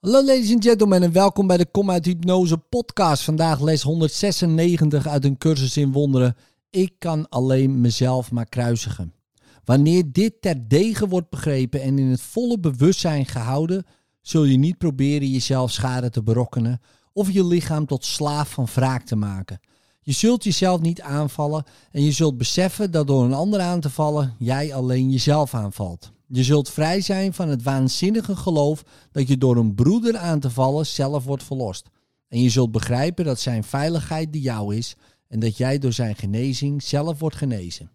Hallo ladies and gentlemen en welkom bij de Kom uit Hypnose podcast. Vandaag les 196 uit een cursus in wonderen. Ik kan alleen mezelf maar kruisigen. Wanneer dit terdege wordt begrepen en in het volle bewustzijn gehouden, zul je niet proberen jezelf schade te berokkenen of je lichaam tot slaaf van wraak te maken. Je zult jezelf niet aanvallen en je zult beseffen dat door een ander aan te vallen, jij alleen jezelf aanvalt. Je zult vrij zijn van het waanzinnige geloof dat je door een broeder aan te vallen zelf wordt verlost. En je zult begrijpen dat zijn veiligheid de jou is en dat jij door zijn genezing zelf wordt genezen.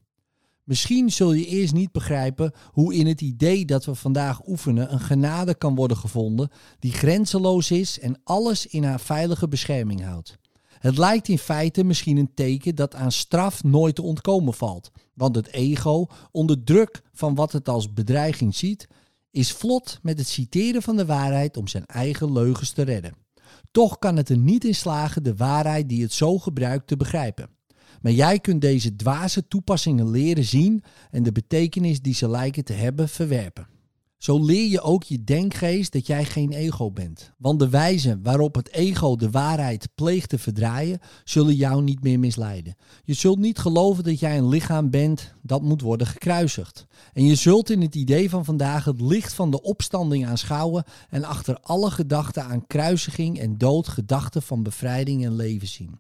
Misschien zul je eerst niet begrijpen hoe in het idee dat we vandaag oefenen een genade kan worden gevonden die grenzeloos is en alles in haar veilige bescherming houdt. Het lijkt in feite misschien een teken dat aan straf nooit te ontkomen valt. Want het ego, onder druk van wat het als bedreiging ziet, is vlot met het citeren van de waarheid om zijn eigen leugens te redden. Toch kan het er niet in slagen de waarheid die het zo gebruikt te begrijpen. Maar jij kunt deze dwaze toepassingen leren zien en de betekenis die ze lijken te hebben verwerpen. Zo leer je ook je denkgeest dat jij geen ego bent. Want de wijze waarop het ego de waarheid pleegt te verdraaien, zullen jou niet meer misleiden. Je zult niet geloven dat jij een lichaam bent dat moet worden gekruisigd. En je zult in het idee van vandaag het licht van de opstanding aanschouwen en achter alle gedachten aan kruisiging en dood gedachten van bevrijding en leven zien.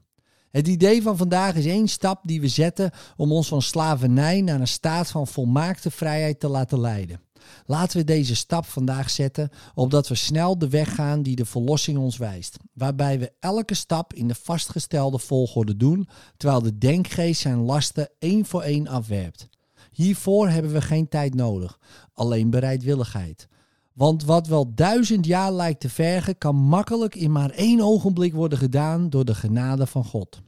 Het idee van vandaag is één stap die we zetten om ons van slavernij naar een staat van volmaakte vrijheid te laten leiden. Laten we deze stap vandaag zetten, opdat we snel de weg gaan die de verlossing ons wijst. Waarbij we elke stap in de vastgestelde volgorde doen, terwijl de denkgeest zijn lasten één voor één afwerpt. Hiervoor hebben we geen tijd nodig, alleen bereidwilligheid. Want wat wel duizend jaar lijkt te vergen, kan makkelijk in maar één ogenblik worden gedaan door de genade van God.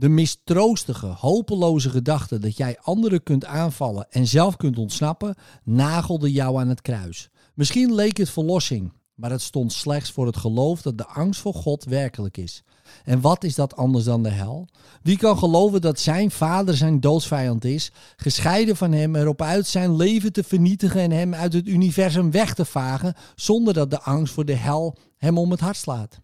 De mistroostige, hopeloze gedachte dat jij anderen kunt aanvallen en zelf kunt ontsnappen, nagelde jou aan het kruis. Misschien leek het verlossing, maar het stond slechts voor het geloof dat de angst voor God werkelijk is. En wat is dat anders dan de hel? Wie kan geloven dat zijn vader zijn doodsvijand is, gescheiden van hem, erop uit zijn leven te vernietigen en hem uit het universum weg te vagen, zonder dat de angst voor de hel hem om het hart slaat?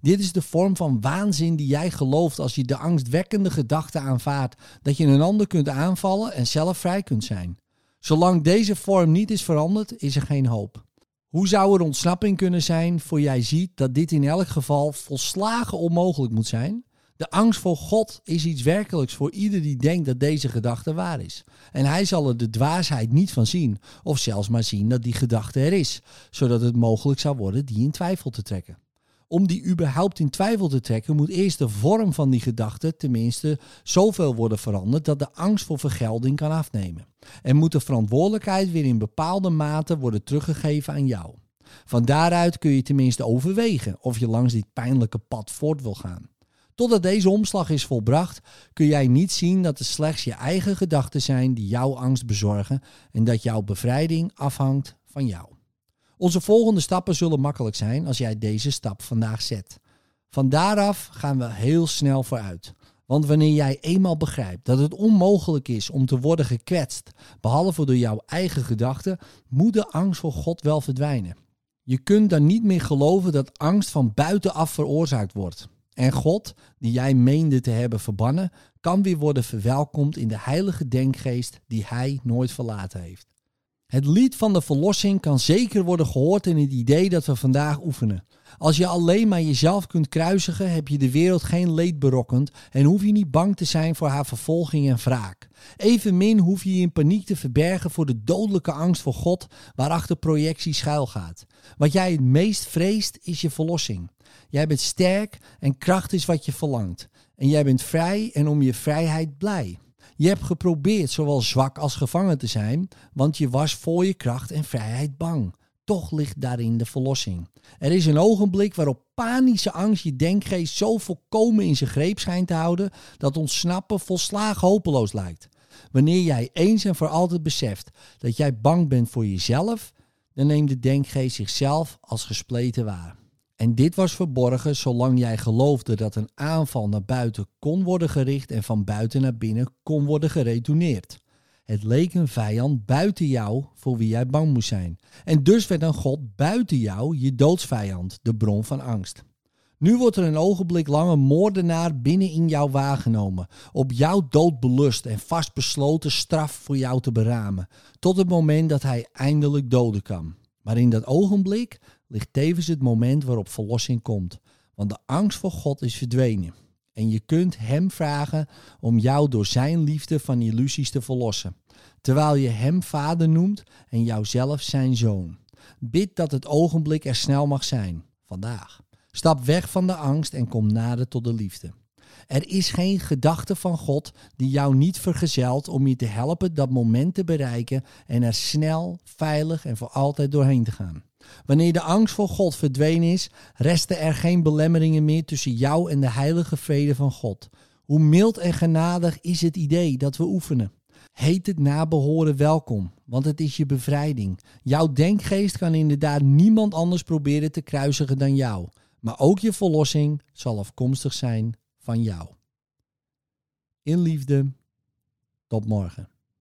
Dit is de vorm van waanzin die jij gelooft als je de angstwekkende gedachte aanvaardt dat je een ander kunt aanvallen en zelf vrij kunt zijn. Zolang deze vorm niet is veranderd, is er geen hoop. Hoe zou er ontsnapping kunnen zijn voor jij ziet dat dit in elk geval volslagen onmogelijk moet zijn? De angst voor God is iets werkelijks voor ieder die denkt dat deze gedachte waar is. En hij zal er de dwaasheid niet van zien, of zelfs maar zien dat die gedachte er is, zodat het mogelijk zou worden die in twijfel te trekken om die überhaupt in twijfel te trekken, moet eerst de vorm van die gedachte tenminste zoveel worden veranderd dat de angst voor vergelding kan afnemen. En moet de verantwoordelijkheid weer in bepaalde mate worden teruggegeven aan jou. Van daaruit kun je tenminste overwegen of je langs dit pijnlijke pad voort wil gaan. Totdat deze omslag is volbracht, kun jij niet zien dat het slechts je eigen gedachten zijn die jouw angst bezorgen en dat jouw bevrijding afhangt van jou. Onze volgende stappen zullen makkelijk zijn als jij deze stap vandaag zet. Van daaraf gaan we heel snel vooruit. Want wanneer jij eenmaal begrijpt dat het onmogelijk is om te worden gekwetst, behalve door jouw eigen gedachten, moet de angst voor God wel verdwijnen. Je kunt dan niet meer geloven dat angst van buitenaf veroorzaakt wordt. En God, die jij meende te hebben verbannen, kan weer worden verwelkomd in de heilige denkgeest die Hij nooit verlaten heeft. Het lied van de verlossing kan zeker worden gehoord in het idee dat we vandaag oefenen. Als je alleen maar jezelf kunt kruisigen, heb je de wereld geen leed berokkend en hoef je niet bang te zijn voor haar vervolging en wraak. Evenmin hoef je je in paniek te verbergen voor de dodelijke angst voor God waarachter projectie schuilgaat. Wat jij het meest vreest is je verlossing. Jij bent sterk en kracht is wat je verlangt. En jij bent vrij en om je vrijheid blij. Je hebt geprobeerd zowel zwak als gevangen te zijn, want je was voor je kracht en vrijheid bang. Toch ligt daarin de verlossing. Er is een ogenblik waarop panische angst je denkgeest zo volkomen in zijn greep schijnt te houden dat ontsnappen volslagen hopeloos lijkt. Wanneer jij eens en voor altijd beseft dat jij bang bent voor jezelf, dan neemt de denkgeest zichzelf als gespleten waar. En dit was verborgen zolang jij geloofde dat een aanval naar buiten kon worden gericht en van buiten naar binnen kon worden geretourneerd. Het leek een vijand buiten jou voor wie jij bang moest zijn. En dus werd een God buiten jou je doodsvijand, de bron van angst. Nu wordt er een ogenblik lang een moordenaar binnen in jou waargenomen, op jouw dood belust en vastbesloten straf voor jou te beramen, tot het moment dat hij eindelijk doden kan. Maar in dat ogenblik ligt tevens het moment waarop verlossing komt, want de angst voor God is verdwenen. En je kunt Hem vragen om jou door Zijn liefde van illusies te verlossen, terwijl je Hem Vader noemt en jouzelf Zijn Zoon. Bid dat het ogenblik er snel mag zijn, vandaag. Stap weg van de angst en kom nader tot de liefde. Er is geen gedachte van God die jou niet vergezelt om je te helpen dat moment te bereiken en er snel, veilig en voor altijd doorheen te gaan. Wanneer de angst voor God verdwenen is, resten er geen belemmeringen meer tussen jou en de heilige vrede van God. Hoe mild en genadig is het idee dat we oefenen. Heet het nabehoren welkom, want het is je bevrijding. Jouw denkgeest kan inderdaad niemand anders proberen te kruisigen dan jou. Maar ook je verlossing zal afkomstig zijn van jou. In liefde, tot morgen.